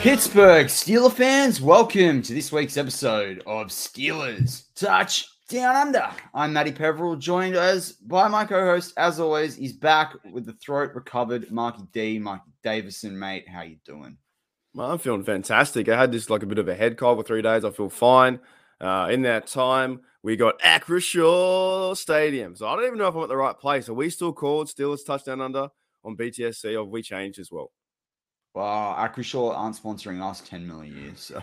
Pittsburgh Steeler fans, welcome to this week's episode of Steelers Touch Down Under. I'm Matty Peverell, joined as by my co-host, as always, he's back with the throat recovered, Marky D, Marky Davison, mate. How you doing? Well, I'm feeling fantastic. I had this like a bit of a head cold for three days. I feel fine. Uh, in that time, we got Acrisure Stadium. So I don't even know if I'm at the right place. Are we still called Steelers Touchdown Under on BTSC or have we changed as well? Wow, Acrisure aren't sponsoring us 10 million years. So.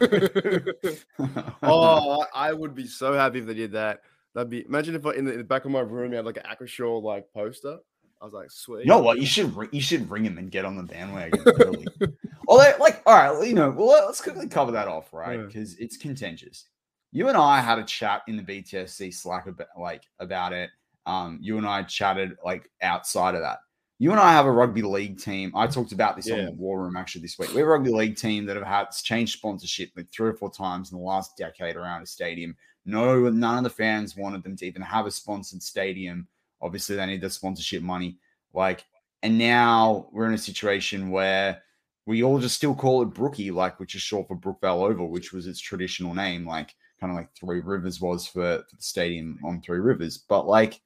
oh, I would be so happy if they did that. That'd be imagine if I, in, the, in the back of my room you had like an Acrisure like poster. I was like, sweet. You know what? You should you should ring him and get on the bandwagon early. Although, like, all right, you know, well, let's quickly cover that off, right? Yeah. Because it's contentious. You and I had a chat in the BTSC Slack about like about it. Um, you and I chatted like outside of that. You and I have a rugby league team. I talked about this on the War Room actually this week. We're a rugby league team that have had changed sponsorship like three or four times in the last decade around a stadium. No, none of the fans wanted them to even have a sponsored stadium. Obviously, they need the sponsorship money. Like, and now we're in a situation where we all just still call it Brookie, like, which is short for Brookvale Oval, which was its traditional name, like kind of like Three Rivers was for, for the stadium on Three Rivers. But like,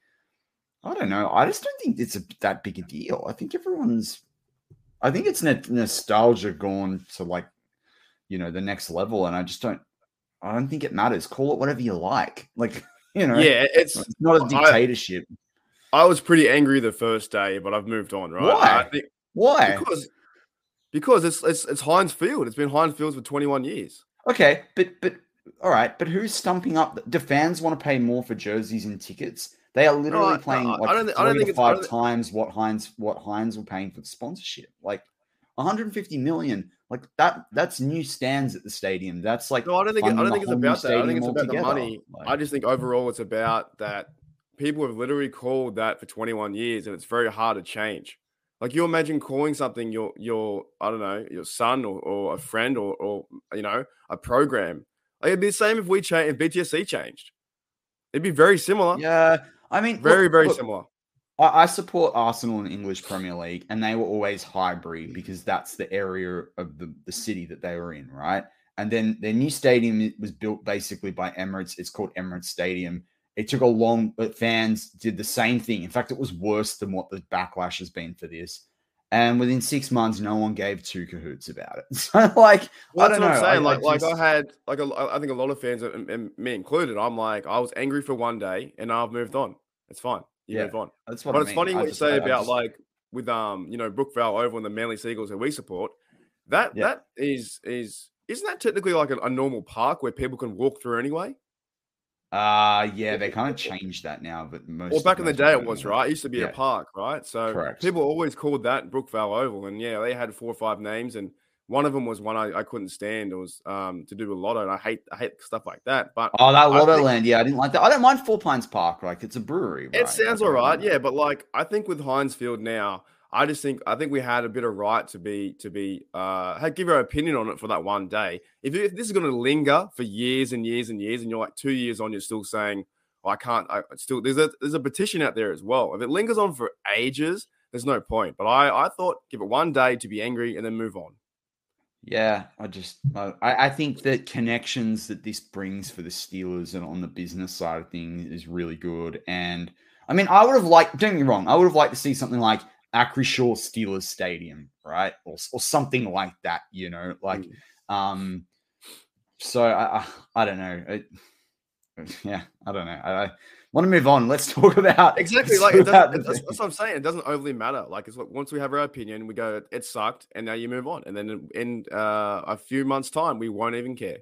I don't know. I just don't think it's a, that big a deal. I think everyone's, I think it's nostalgia gone to like, you know, the next level, and I just don't, I don't think it matters. Call it whatever you like. Like, you know, Yeah, it's it's not a dictatorship. I was pretty angry the first day, but I've moved on, right? Why? I think Why? because because it's it's it's Heinz Field. It's been Heinz Fields for 21 years. Okay, but but all right, but who's stumping up? Do fans want to pay more for jerseys and tickets? They are literally I- playing I- I like don't thi- I don't think it's- five don't times what Heinz what Heinz were paying for the sponsorship. Like 150 million, like that. That's new stands at the stadium. That's like No, I don't think it, I don't think it's about that. I think it's about the money. Like- I just think overall it's about that people have literally called that for 21 years, and it's very hard to change. Like you imagine calling something your your I don't know your son or, or a friend or or you know a program. Like it'd be the same if we change if BTSC changed. It'd be very similar. yeah, I mean, very look- very look, similar. I, I support Arsenal in English Premier League, and they were always Highbury because that's the area of the, the city that they were in, right? And then their new stadium was built basically by Emirates. It's called Emirates Stadium. It took a long, but fans did the same thing. In fact, it was worse than what the backlash has been for this. And within six months, no one gave two cahoots about it. So, like, Well, I that's don't what know. I'm saying. I- I like, like I had, like, a, I think a lot of fans, and, and me included, I'm like, I was angry for one day, and I've moved on. It's fine. You Yeah, move on. that's what But I it's mean. funny what you say about just- like with um, you know, Brookvale over on the Manly Seagulls that we support. That Yeah. that is is isn't that technically like a, a normal park where people can walk through anyway? Uh yeah, they kind of changed that now, but most Well, back in the day it was right. It used to be Yeah. a park, right? So Correct. people always called that Brookvale Oval, and yeah, they had four or five names, and one of them was one I, I couldn't stand. It was um to do with lotto, and I hate I hate stuff like that. But Oh, that Lotto think- Land. Yeah, I didn't like that. I don't mind Four Pines Park. Like it's a brewery. It sounds all right, yeah, but like I think with Heinz Field now, I just think I think we had a bit of right to be to be uh give our opinion on it for that one day. If, if this is going to linger for years and years and years, and you're like two years on, you're still saying "Oh, I can't. I still there's a there's a petition out there as well. If it lingers on for ages, there's no point. But I I thought give it one day to be angry and then move on. Yeah, I just I, I think that connections that this brings for the Steelers and on the business side of things is really good. And I mean, I would have liked. Don't get me wrong. I would have liked to see something like Acrisure Steelers Stadium, right, or or something like that. You know, like Mm. um. So I I, I don't know. It, yeah, I don't know. I, I want to move on. Let's talk about Exactly. Like it about that's, that's what I'm saying. It doesn't overly matter. Like it's like once we have our opinion, we go, it sucked, and now you move on. And then in, in uh, a few months' time, we won't even care.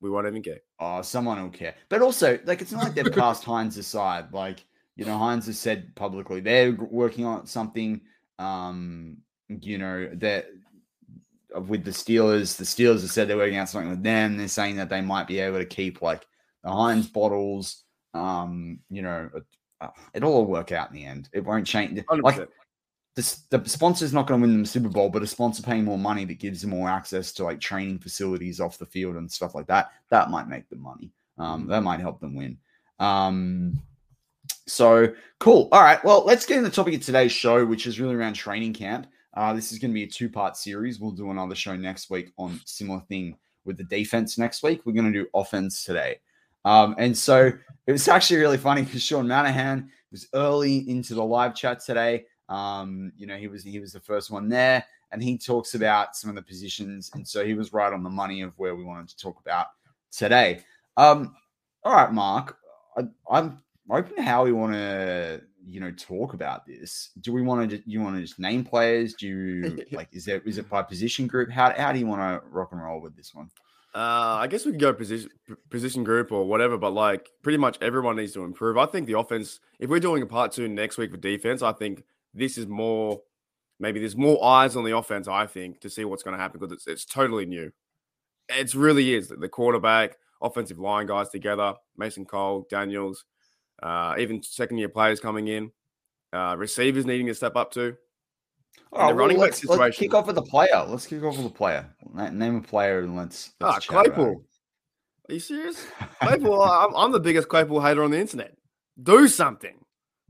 We won't even care. Oh, someone will care. But also, like, it's not like they've cast Heinz aside. Like, you know, Heinz has said publicly they're working on something. Um, you know, that uh, with the Steelers, the Steelers have said they're working out something with them. They're saying that they might be able to keep like the Heinz bottles. Um, you know, uh, it'll all work out in the end. It won't change. 100%. Like the, the sponsor's not going to win them the Super Bowl, but a sponsor paying more money that gives them more access to like training facilities off the field and stuff like that, that might make them money. Um, that might help them win. Um, so cool. All right. Well, let's get into the topic of today's show, which is really around training camp. Uh, this is going to be a two part series. We'll do another show next week on similar thing with the defense next week. We're going to do offense today. Um, and so it was actually really funny because Sean Manahan was early into the live chat today. Um, you know, he was he was the first one there, and he talks about some of the positions, and so he was right on the money of where we wanted to talk about today. Um, all right, Mark, I, I'm open to how we want to, you know, talk about this. Do we want to? You want to just name players? Do you like? Is there is it by position group? How how do you want to rock and roll with this one? Uh, I guess we could go position position group or whatever, but like pretty much everyone needs to improve. I think the offense, if we're doing a part two next week for defense, I think this is more maybe there's more eyes on the offense, I think, to see what's going to happen because it's, it's totally new. It really is. The quarterback, offensive line guys together, Mason Cole, Daniels, uh, even second year players coming in, uh, receivers needing to step up too. All right, the running back let's, let's situation- kick off with the player. Let's kick off with the player. Name a player and let's. Ah, let's it. Claypool. Are you serious? Claypool, I'm, I'm the biggest Claypool hater on the internet. Do something.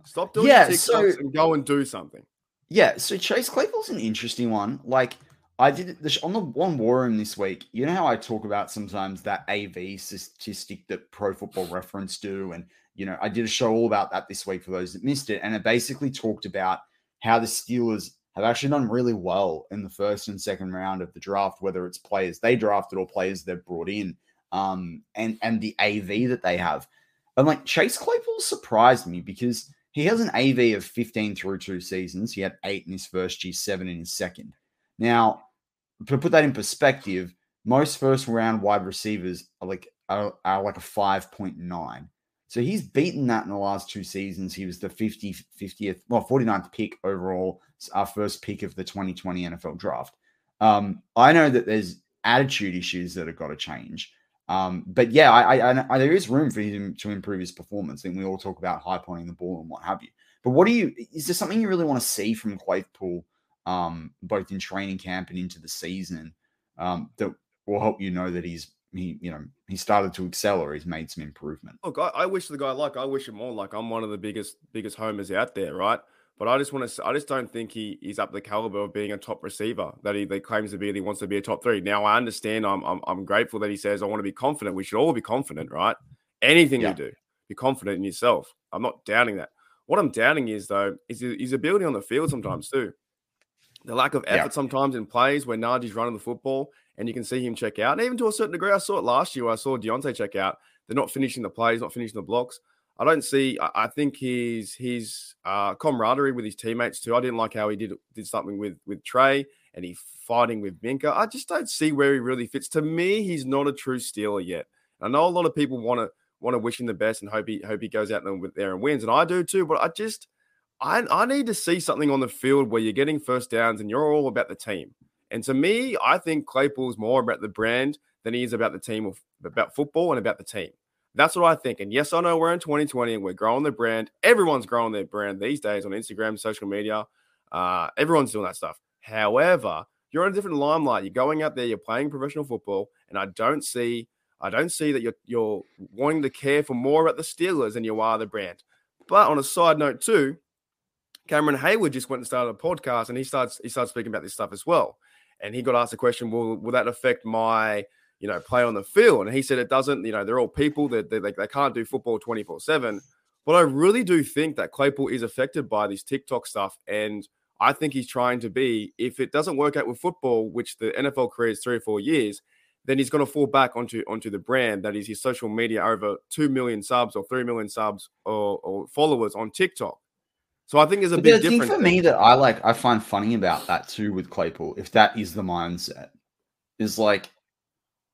Stop doing Yeah, yeah, so- and go and do something. Yeah, so Chase Claypool's an interesting one. Like I did this on the one war room this week. You know how I talk about sometimes that AV statistic that Pro Football Reference do, and you know I did a show all about that this week for those that missed it, and it basically talked about how the Steelers have actually done really well in the first and second round of the draft, whether it's players they drafted or players they've brought in, um, and and the AV that they have. And like Chase Claypool surprised me because he has an AV of 15 through two seasons. He had eight in his first year, seven in his second. Now, to put that in perspective, most first round wide receivers are like are, are like a 5.9. So he's beaten that in the last two seasons. He was the 50, 50th, well, 49th pick overall, our first pick of the 2020 NFL draft. Um, I know that there's attitude issues that have got to change. Um, but yeah, I, I, I, there is room for him to improve his performance. And we all talk about high pointing the ball and what have you. But what do you? Is there something you really want to see from Claypool, um, both in training camp and into the season, um, that will help you know that he's he, you know, he started to excel or he's made some improvement. Look, I, I wish the guy like I wish him more. Like I'm one of the biggest biggest homers out there, right? But I just want to. I just don't think he is up the caliber of being a top receiver that he, that claims to be. And he wants to be a top three. Now I understand. I'm, I'm I'm grateful that he says I want to be confident. We should all be confident, right? Anything Yeah. you do, be confident in yourself. I'm not doubting that. What I'm doubting is though is his his ability on the field sometimes too. The lack of effort Yeah. sometimes in plays where Najee's running the football and you can see him check out. And even to a certain degree, I saw it last year. I saw Diontae check out. They're not finishing the plays, not finishing the blocks. I don't see. I, think his his uh, camaraderie with his teammates too. I didn't like how he did did something with with Trey and he fighting with Minkah. I just don't see where he really fits. To me, he's not a true Steeler yet. I know a lot of people want to want to wish him the best and hope he hope he goes out there and wins, and I do too. But I just I I need to see something on the field where you're getting first downs and you're all about the team. And to me, I think Claypool's more about the brand than he is about the team, about football and about the team. That's what I think. And yes, I know we're in 2020 and we're growing the brand. Everyone's growing their brand these days on Instagram, social media. Uh, everyone's doing that stuff. However, you're in a different limelight. You're going out there, you're playing professional football, and I don't see, I don't see that you're you're wanting to care for more about the Steelers than you are the brand. But on a side note too, Cameron Heyward just went and started a podcast, and he starts he starts speaking about this stuff as well. And he got asked the question, "Will will that affect my you know play on the field?" And he said it doesn't. You know, they're all people that they, they, they can't do football twenty four seven. But I really do think that Claypool is affected by this TikTok stuff, and I think he's trying to be. If it doesn't work out with football, which the NFL career is three or four years, then he's going to fall back onto onto the brand that is his social media over two million subs or three million subs or, or followers on TikTok. So I think there's a But big the thing difference. for me that I like, I find funny about that too with Claypool, if that is the mindset, is like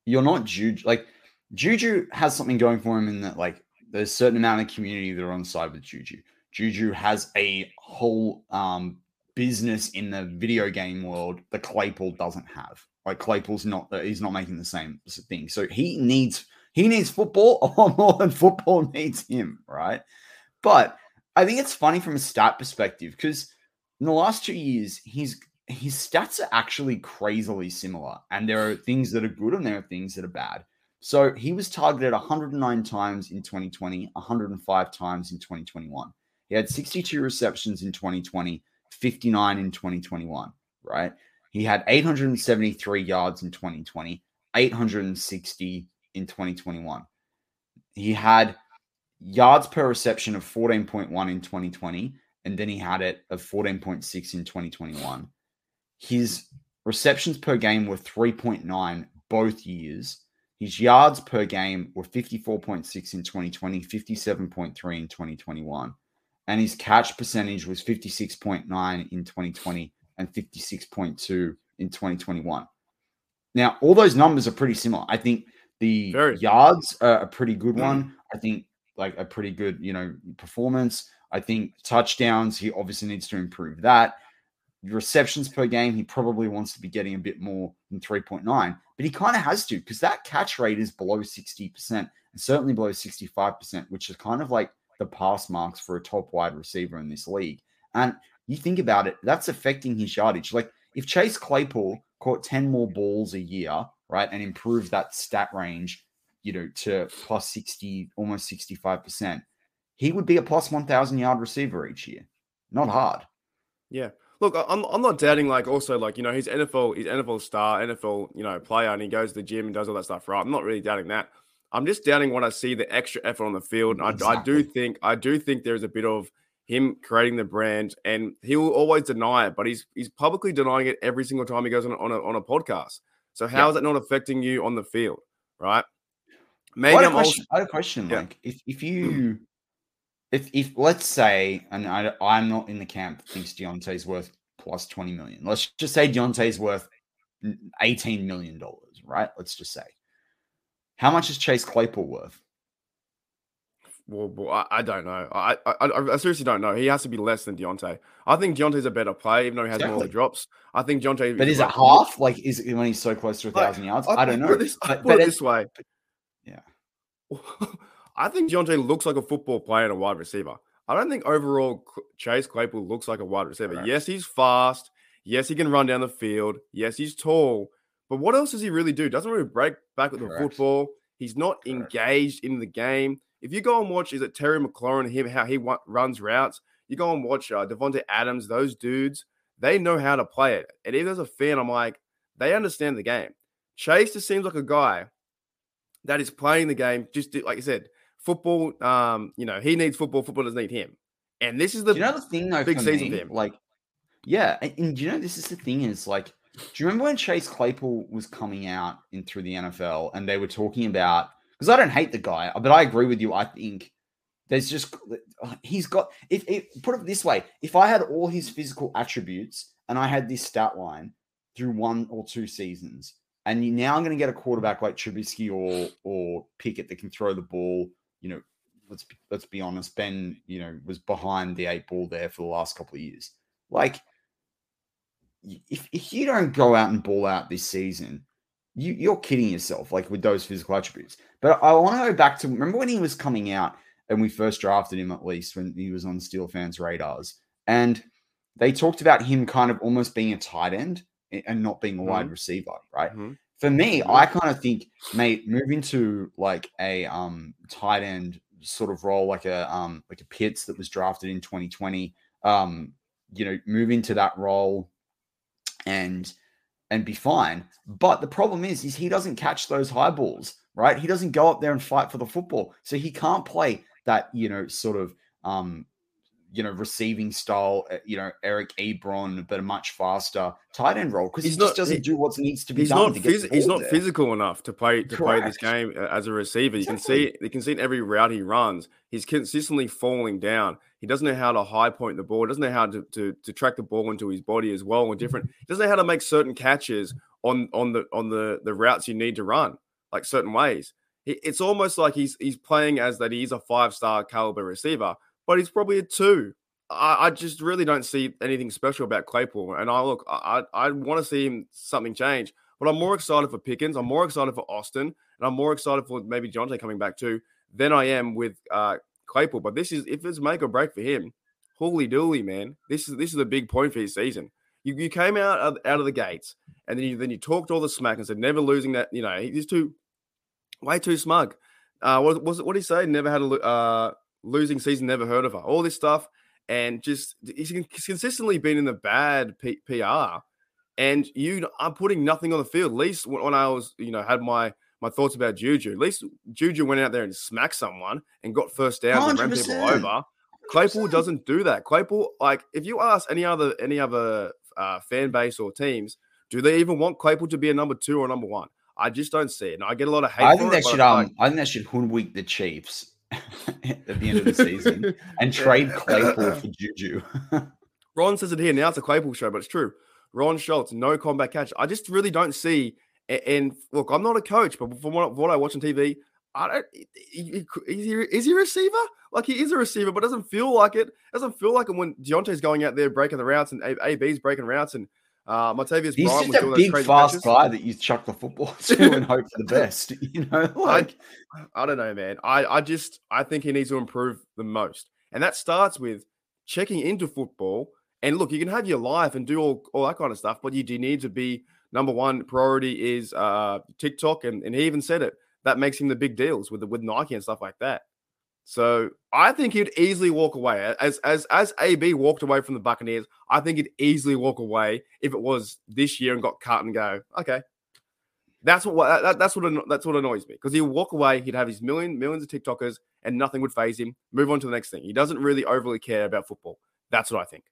you're not Juju. Like Juju has something going for him in that, like there's a certain amount of community that are on side with Juju. Juju has a whole um, business in the video game world that Claypool doesn't have. Like Claypool's not, uh, he's not making the same thing. So he needs he needs football a lot more than football needs him, right? But I think it's funny from a stat perspective because in the last two years, he's his stats are actually crazily similar, and there are things that are good and there are things that are bad. So he was targeted 109 times in 2020, 105 times in 2021. He had 62 receptions in 2020, 59 in 2021, right? He had 873 yards in 2020, 860 in 2021. He had yards per reception of 14.1 in 2020, and then he had it of 14.6 in 2021. His receptions per game were 3.9 both years. His yards per game were 54.6 in 2020, 57.3 in 2021. And his catch percentage was 56.9 in 2020 and 56.2 in 2021. Now, all those numbers are pretty similar. I think the Very. yards are a pretty good mm. one. I think like a pretty good, you know, performance. I think touchdowns, he obviously needs to improve that. Receptions per game, he probably wants to be getting a bit more than 3.9, but he kind of has to because that catch rate is below 60% and certainly below 65%, which is kind of like the pass marks for a top wide receiver in this league. And you think about it, that's affecting his yardage. Like if Chase Claypool caught 10 more balls a year, right, and improved that stat range, you know, to plus 60, almost 65%, he would be a plus 1,000 yard receiver each year. Not hard. Yeah. Look, I'm, I'm not doubting, like, also, like, you know, he's NFL, he's NFL star, NFL, you know, player, and he goes to the gym and does all that stuff, right? I'm not really doubting that. I'm just doubting when I see the extra effort on the field. I, I do think, I do think there's a bit of him creating the brand, and he will always deny it, but he's he's publicly denying it every single time he goes on a, on a, on a podcast. So how Yeah. is that not affecting you on the field, right? I Maybe had a I'm also. I had a question. Yeah. Like, if if hmm. you, if if let's say, and I, I'm not in the camp that thinks Diontae's worth plus twenty million. Let's just say Diontae's worth eighteen million dollars, right? Let's just say. How much is Chase Claypool worth? Well, well, I, I don't know. I, I I I seriously don't know. He has to be less than Diontae. I think Diontae's a better player, even though he has more Exactly. drops. I think Diontae. But is it half? Like, is when he's so close to a Like, thousand yards? I- I don't know. this, I But, put but it- this way. I think Diontae looks like a football player and a wide receiver. I don't think overall Chase Claypool looks like a wide receiver. Correct. Yes, he's fast. Yes, he can run down the field. Yes, he's tall. But what else does he really do? Doesn't really break back with the football. He's not Correct. engaged in the game. If you go and watch, is it Terry McLaurin, him how he runs routes? You go and watch uh, Davante Adams. Those dudes, they know how to play it. And even as a fan, I'm like, they understand the game. Chase just seems like a guy that is playing the game. Just to- like I said, football. Um, you know, he needs football. Football doesn't need him. And this is the Do you know the thing though? big season me, for him. Like, yeah, and, and you know this is the thing is like, do you remember when Chase Claypool was coming out in through the NFL and they were talking about because I don't hate the guy, but I agree with you. I think there's just he's got if, if put it this way, if I had all his physical attributes and I had this stat line through one or two seasons, and now I'm going to get a quarterback like Trubisky or or Pickett that can throw the ball, you know, let's be, let's be honest, Ben, you know, was behind the eight ball there for the last couple of years. Like, if, if you don't go out and ball out this season, you, you're kidding yourself, like with those physical attributes. But I want to go back to remember when he was coming out and we first drafted him, at least when he was on Steel fans' radars, and they talked about him kind of almost being a tight end and not being a wide receiver, right? Mhm. For me, Mhm. I kind of think, mate, moving to like a um tight end sort of role, like a um like a Pitts that was drafted in 2020, um, you know, move into that role and and be fine. But the problem is, is he doesn't catch those high balls, right? He doesn't go up there and fight for the football, so he can't play that you know sort of um you know receiving style, uh, you know Eric Ebron, but a much faster tight end role because he He's just not- doesn't he- do what needs to be He's done. not to phys- he's not there. physical enough to play to play this game uh, as a receiver. You can see you can see in every route he runs, he's consistently falling down. He doesn't know how to high point the ball. Doesn't know how to, to to track the ball into his body as well. And different. He doesn't know how to make certain catches on on the on the the routes you need to run, like certain ways. He- It's almost like he's he's playing as that he's a five star caliber receiver, but he's probably a two. I, I just really don't see anything special about Claypool. And I look, I I, want to see him something change. But I'm more excited for Pickens. I'm more excited for Austin, and I'm more excited for maybe Jonte coming back too than I am with uh, Claypool. But this is if it's make or break for him, holy dooly, man. This is this is a big point for his season. You, you came out of, out of the gates, and then you then you talked all the smack and said never losing that. You know he's too way too smug. Uh, what was? What did he say? Never had a uh, losing season. Never heard of her. All this stuff, and just he's consistently been in the bad P- PR. And you are putting nothing on the field. At least when I was, you know, had my my thoughts about Juju. At least Juju went out there and smacked someone and got first down and ran people over. Claypool 100%. doesn't do that. Claypool, like, if you ask any other any other uh, fan base or teams, do they even want Claypool to be a number two or number one? I just don't see it. And I get a lot of hate. I think it, should um like- I think that should hoodwink the Chiefs at the end of the season and trade Claypool for Juju. Ron says it here now. It's a Claypool show, but it's true. Ron Schultz, no combat catch. I just really don't see. And look, I'm not a coach, but from what, what I watch on TV, I don't. Is he, is he a receiver? Like he is a receiver, but doesn't feel like it. Doesn't feel like it when Diontae's going out there breaking the routes and A- AB's breaking routes and uh, Martavis He's Bryant just was a big, fast catches. guy that you chuck the football to and hope for the best. You know, like I don't know, man. I, I just I think he needs to improve the most. And that starts with checking into football. And look, you can have your life and do all, all that kind of stuff, but you do need to be number one priority is uh TikTok. And, and he even said it. That makes him the big deals with the, with Nike and stuff like that. So I think he'd easily walk away. As as as AB walked away from the Buccaneers, I think he'd easily walk away if it was this year and got cut and go, okay, that's what that, that's what that's what annoys me because he'll walk away. He'd have his million millions of TikTokers and nothing would faze him. Move on to the next thing. He doesn't really overly care about football. That's what I think.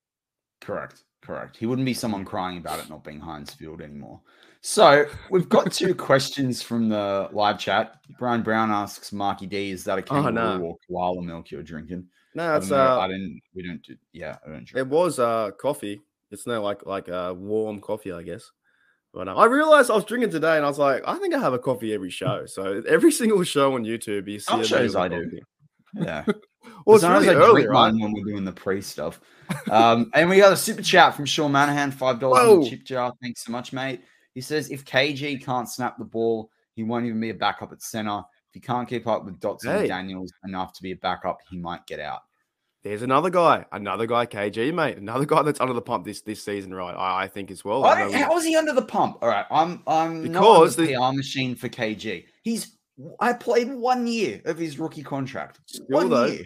correct, correct. He wouldn't be someone crying about it not being Heinz Field anymore. So we've got two questions from the live chat. Brian Brown asks Marky D, is that a kangaroo no. or koala milk you're drinking? No, I, it's don't uh, I didn't. We don't do. Yeah, I don't drink. it was uh coffee. It's no like like uh warm coffee, I guess. But uh, I realized I was drinking today, and I was like, I think I have a coffee every show. So every single show on YouTube, you see Some shows I do. Yeah. Well, it's Sometimes really I early, right? when we're doing the pre stuff. Um, and we got a super chat from Sean Manahan, five dollars in the chip jar. Thanks so much, mate. He says if KG can't snap the ball, he won't even be a backup at center. If he can't keep up with Dotson and Daniels enough to be a backup, he might get out. There's another guy, another guy, KG, mate, another guy that's under the pump this this season, right? I, I think as well. I I know don't- we- how is he under the pump? All right, I'm I'm Because not the- PR machine for KG. He's I played one year of his rookie contract. Still, one though, year.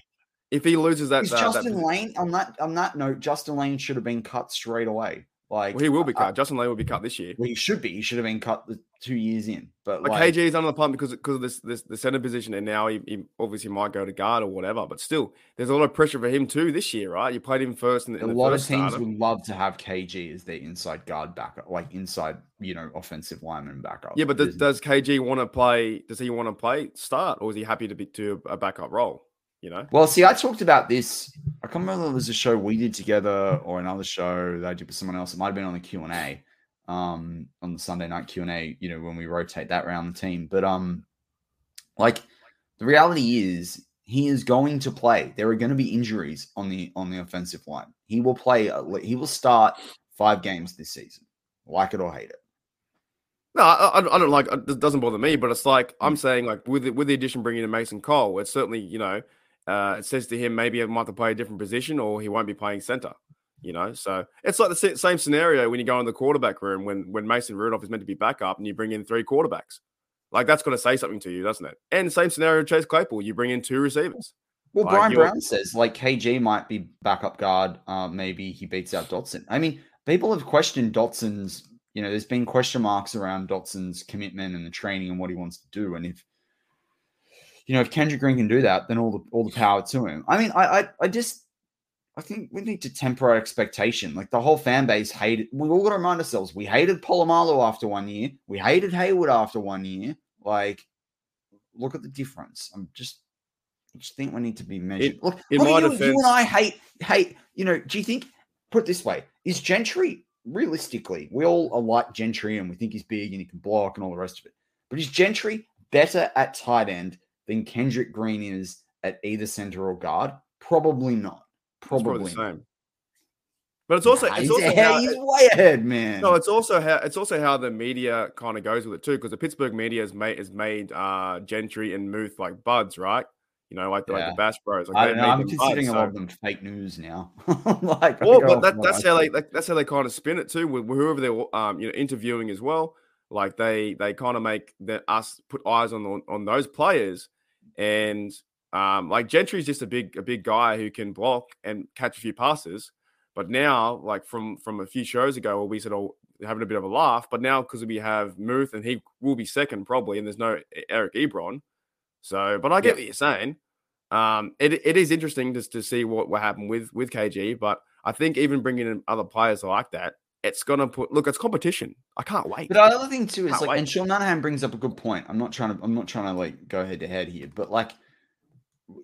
if he loses that, Is uh, that Justin posi- Lane on that on that note? Justin Layne should have been cut straight away. Like well, he will be I- cut. Justin Layne will be cut this year. Well, he should be. He should have been cut the two years in. But But like, KG is under the pump because because of this this the center position, and now he, he obviously might go to guard or whatever. But still, there's a lot of pressure for him too this year, right? You played him first in, the- a in lot of teams starter. would love to have KG as their inside guard backup, like inside, you know, offensive lineman backup. Yeah, but does, does KG want to play? Does he want to play start, or is he happy to be to a backup role? You know, well, see, I talked about this. I can't remember if it was a show we did together or another show that I did with someone else. It might have been on the Q and A, um, on the Sunday night Q and A. You know, when we rotate that around the team. But um, like the reality is, he is going to play. There are going to be injuries on the on the offensive line. He will play. He will start five games this season, like it or hate it. no, I, I- don't like. It doesn't bother me, but it's like Mm. I'm saying, like with the, with the addition bringing in Mason Cole, it's certainly you know, uh, it says to him maybe he might have to play a different position, or he won't be playing center. You know, so it's like the same scenario when you go in the quarterback room when when Mason Rudolph is meant to be backup and you bring in three quarterbacks. Like that's going to say something to you, doesn't it? And same scenario, Chase Claypool, you bring in two receivers. Well, Like, Brian Brown says like KG might be backup guard. Uh, maybe he beats out Dotson. I mean, people have questioned Dotson's you know, there's been question marks around Dotson's commitment and the training and what he wants to do. And if you know, if Kendrick Green can do that, then all the all the power to him. I mean, I I, I just I think we need to temper our expectation. Like the whole fan base hated. We all got to remind ourselves: we hated Polamalu after one year. We hated Heyward after one year. Like, look at the difference. I'm just, I just think we need to be measured. In- look, in look you, you and I hate hate. You know, do you think? Put it this way: is Gentry realistically? We all are like Gentry, and we think he's big and he can block and all the rest of it. But is Gentry better at tight end than Kendrick Green is at either center or guard? Probably not. Probably, probably not. But it's also Nah, it's he's, also how, he's way ahead, man. no, it's also how it's also how the media kind of goes with it too, because the Pittsburgh media has made has made uh Gentry and Muth like buds, right? You know, like the, like Yeah. the Bash Bros. Like I don't know. I'm considering buds, a lot so- of them fake news now. like, Well, but that, that's how they like, that's how they kind of spin it too. With whoever they're um you know interviewing as well, like they they kind of make that us put eyes on the, on those players, and um like Gentry's just a big a big guy who can block and catch a few passes. But now, like from from a few shows ago, where we said, "Oh, having a bit of a laugh," but now because we have Muth and he will be second probably, and there's no Eric Ebron. So, but I get Yeah. what you're saying. Um, it it is interesting just to see what what happened with with KG, but I think even bringing in other players like that, it's gonna put look. It's competition. I can't wait. But the other thing too is Can't like, wait. and Sean Monahan brings up a good point. I'm not trying to, I'm not trying to like go head to head here, but like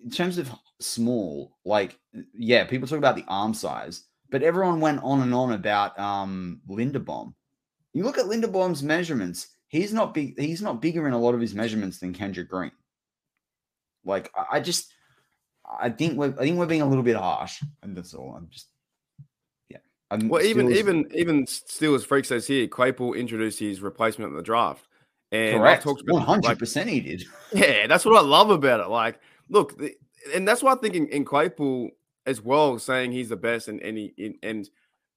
in terms of small, like yeah, people talk about the arm size, but everyone went on and on about um Linderbaum. You look at Linderbaum's measurements; he's not big. He's not bigger in a lot of his measurements than Kendrick Green. Like I, I just, I think we're, I think we're being a little bit harsh, and that's all. I'm just, I'm well, even Steelers- even even Steelers freak says here, Claypool introduced his replacement in the draft, and correct, talked about one hundred percent he did. Yeah, that's what I love about it. Like, look, the, and that's why I think in, in Claypool as well, saying he's the best, and and he, in- and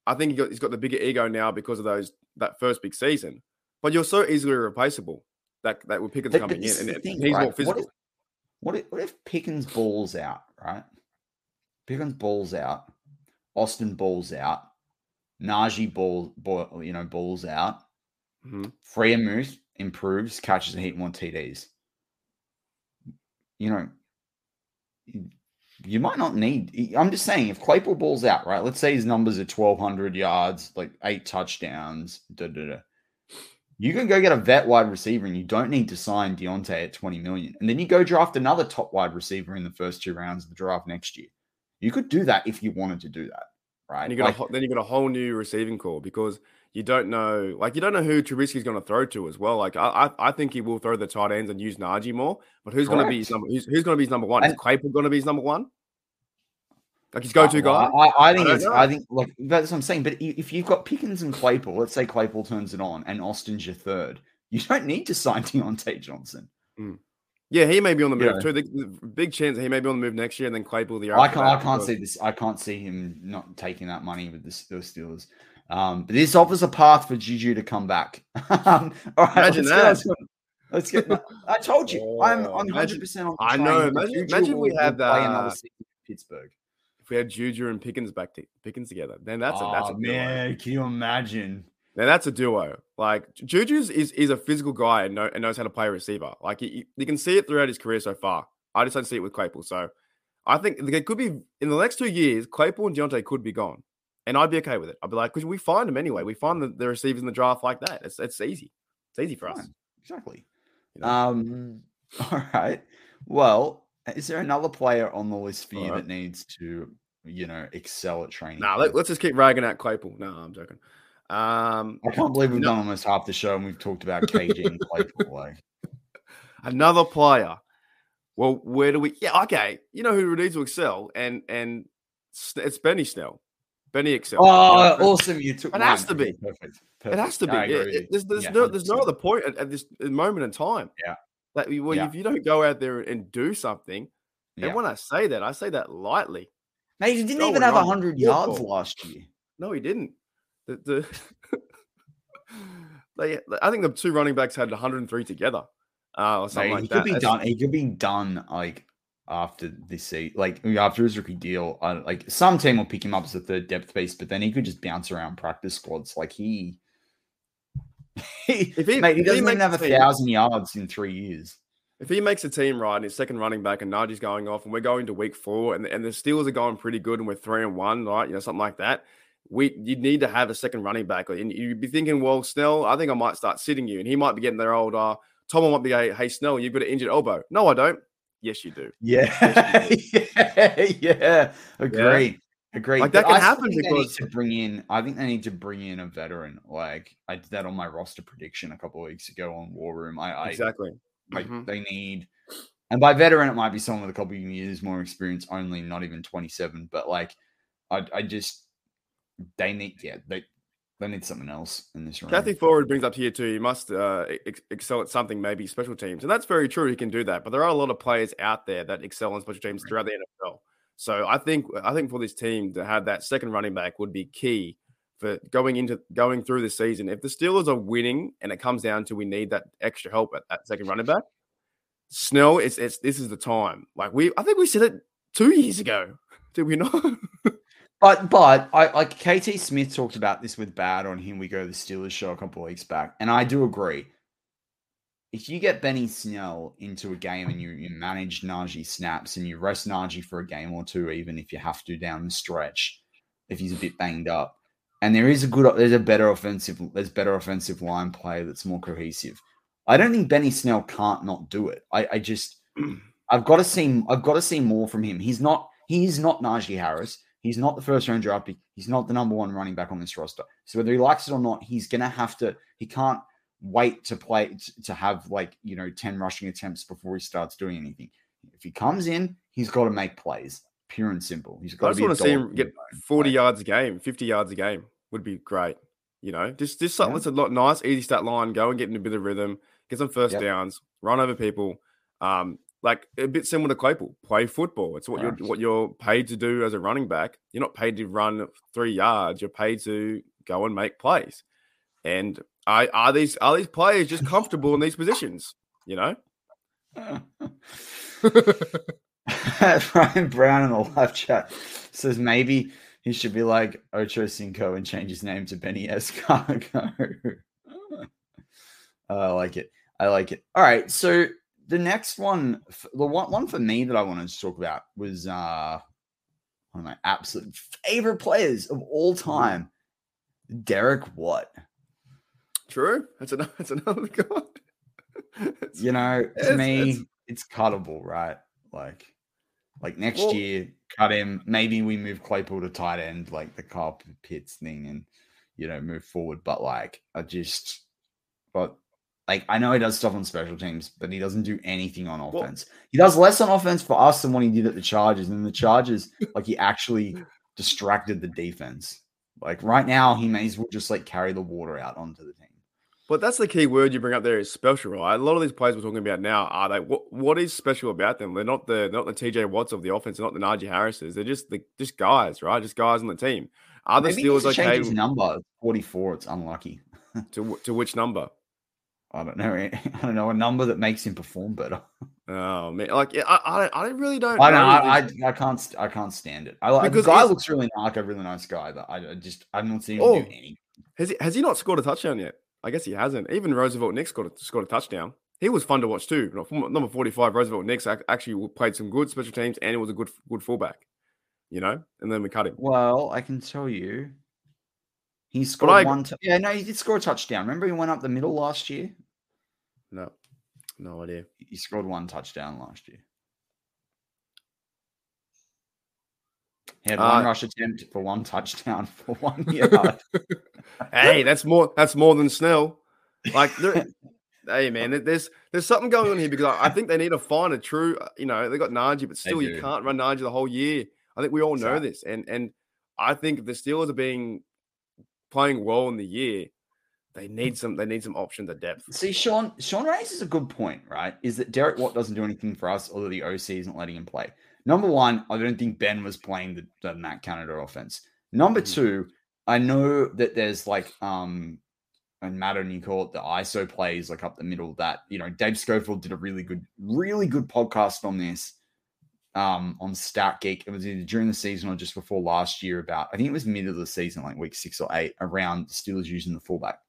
I think he got, he's got the bigger ego now because of those that first big season. But you're so easily replaceable that that with Pickens But- but coming this in, and, and thing, he's right? more What physical. if- What if, what if Pickens balls out, right? Pickens balls out, Austin balls out, Najee ball, ball you know, balls out. Mhm. Freya improves, catches a heat more TDs. You know, you- you might not need. I'm just saying, if Claypool balls out, right? Let's say his numbers are 1,200 yards, like eight touchdowns. Da, da, da. You can go get a vet wide receiver, and you don't need to sign Diontae at 20 million, and then you go draft another top wide receiver in the first two rounds of the draft next year. You could do that if you wanted to do that, right? And you got Like- a, then you got a whole new receiving corps because you don't know, like you don't know who Trubisky's going to throw to as well. Like I, I, I think he will throw the tight ends and use Najee more. But who's going to be his number? Who's, who's going to be his number one? Is Claypool going to be his number one? Like his go-to guy? I, I think it's. I think like that's what I'm saying. But if you've got Pickens and Claypool, let's say Claypool turns it on, and Austin's your third, you don't need to sign Diontae Johnson. Hmm. Yeah, he may be on the move Yeah. too. The, the big chance he may be on the move next year, and then Claypool the I can't. I can't see this. I can't see him not taking that money with the, Steelers. Um, but this offers a path for Juju to come back. all right, Imagine let's that. Go, let's get. no, I told you. I'm. Oh, I'm hundred percent on. the I know, imagine- imagine we have that. another uh, season in Pittsburgh. If we had Juju and Pickens back to Pickens together, then that's a that's a oh man, can you imagine? Now that's a duo. Like Juju's is is a physical guy and, know, and knows how to play a receiver. Like you, you can see it throughout his career so far. I just don't see it with Claypool. So I think it could be in the next two years. Claypool and Diontae could be gone, and I'd be okay with it. I'd be like, because we find them anyway. We find the, the receivers in the draft like that. It's it's easy. It's easy for us. Exactly. you know? Um. All right. Well, is there another player on the list for you All right. that needs to, you know, excel at training? Nah, let, us just keep ragging at Claypool. No, I'm joking. Um, I can't believe we've No. done almost half the show and we've talked about KG and Claypool. Like, another player. Well, where do we? Yeah, okay. You know who needs to excel, and and it's Benny Snell. Benny excel. oh, awesome! You took. It has to be. Okay, Perfect. It has to be. It- there's there's Yeah, no there's no other point at, at this moment in time. Yeah. That you- well, Yeah. if you don't go out there and do something, Yeah. and when I say that, I say that lightly. Now he didn't even have hundred yards last year. No, he didn't. The, the they, I think the two running backs had 103 together, uh, or Mate, something he like could be done. He could be done like after this season, like after his rookie deal. Uh, like some team will pick him up as a third depth piece, but then he could just bounce around practice squads. Like he, he, If he- mate, he doesn't even makes have a team- thousand yards in three years. If he makes a team right and his second running back and Najee's going off and we're going to week four and, and the Steelers are going pretty good and we're three and one, right? You know, something like that. We you need to have a second running back. And you'd be thinking, well, Snell, I think I might start sitting you. And he might be getting their old uh Tom might be going, hey Snell, you've got an injured elbow. No, I don't. Yes, you do. Yeah, yeah, yeah. Agreed. Agreed. Like, that But can I happen think they need because- to bring in. I think they need to bring in a veteran. Like I did that on my roster prediction a couple of weeks ago on War Room. I, I Exactly. like Mhm. they need, and by veteran it might be someone with a couple of years more experience only, not even twenty seven. But like, I, I just they need yeah they they need something else in this room. Kathy Forward brings up here too. You must uh, ex- excel at something, maybe special teams, and that's very true. He can do that, but there are a lot of players out there that excel in special teams throughout the NFL. So I think I think for this team to have that second running back would be key for going into going through the season. If the Steelers are winning and it comes down to we need that extra help at that second running back, Snell, it's it's this is the time. Like we, I think we said it two years ago. Did we not? But but I like KT Smith talked about this with Bad on him. We go to the Steelers show a couple of weeks back, and I do agree. If you get Benny Snell into a game and you, you manage Najee snaps and you rest Najee for a game or two, even if you have to down the stretch, if he's a bit banged up, and there is a good, there's a better offensive, there's better offensive line play that's more cohesive. I don't think Benny Snell can't not do it. I, I just, I've got to see, I've got to see more from him. He's not, he's not Najee Harris. He's not the first round draft pick. He's not the number one running back on this roster. So whether he likes it or not, he's gonna have to. He can't wait to play to have like you know ten rushing attempts before he starts doing anything. If he comes in, he's got to make plays. Pure and simple. He's got to just want to see him get 40 Like, yards a game, 50 yards a game would be great. You know, just just something Yeah. that's a lot nice, easy stat line, go and get in a bit of rhythm, get some first Yep. downs, run over people. Um, like a bit similar to Claypool, play football. It's what you're what you're paid to do as a running back. You're not paid to run three yards. You're paid to go and make plays. And I are these are these players just comfortable in these positions? You know, Brian Brown in the live chat says maybe he should be like Ocho Cinco and change his name to Benny Escargo. I like it. I like it. All right. So the next one, the one, one for me that I wanted to talk about was uh one of my absolute favorite players of all time, Derek Watt. true. That's another that's another. It's- You know, to It's- me, it's- it's cuttable, right? Like, like next Well- year, cut him. Maybe we move Claypool to tight end, like the Carl Pitts thing, and you know, move forward. But like, I just, but like, I know he does stuff on special teams, but he doesn't do anything on Well- offense. he does less on offense for us than what he did at the Chargers. And the Chargers, like, he actually distracted the defense. Like right now, he may as well just like carry the water out onto the team. But that's the key word you bring up there is special, right? A lot of these players we're talking about now are they what what is special about them? They're not the not the TJ Watts of the offense, they're not the Najee Harrises. They're just the just guys, right? Just guys on the team. Are the Steelers okay his number. 44. It's unlucky. to to which number? I don't know. I don't know a number that makes him perform better. Oh man, like I I, I really don't. I don't. know I, I, I can't. I can't stand it. I like the Because guy looks really like a really nice guy, but I, just I'm not seeing him Oh. do anything. has he has he not scored a touchdown yet? I guess he hasn't. Even Roosevelt Nix scored a, scored a touchdown. He was fun to watch too. Number forty five, Roosevelt Nix actually played some good special teams, and he was a good good fullback. You know, and then we cut him. Well, I can tell you, he scored ag- one. T- yeah, no, he did score a touchdown. Remember, he went up the middle last year. No, no idea. He scored one touchdown last year. He had one Uh, rush attempt for one touchdown for one yard. hey, that's more that's more than Snell. Like, there, hey man, there's there's something going on here because I, I think they need to find a true. uh, You know, they got Najee, but still, you can't run Najee the whole year. I think we all know Exactly. this, and and I think the Steelers are being playing well in the year, they need some they need some options at depth. See, Sean, Sean raises a good point, right? Is that Derek Watt doesn't do anything for us, although the OC isn't letting him play. Number one, I don't think Ben was playing the, the Matt Canada offense. Number Mhm. two, I know that there's like um and Matt and you call it the ISO plays like up the middle that you know Dave Schofield did a really good, really good podcast on this um on Stat Geek. It was either during the season or just before last year about I think it was mid of the season, like week six or eight, around the Steelers using the fullback.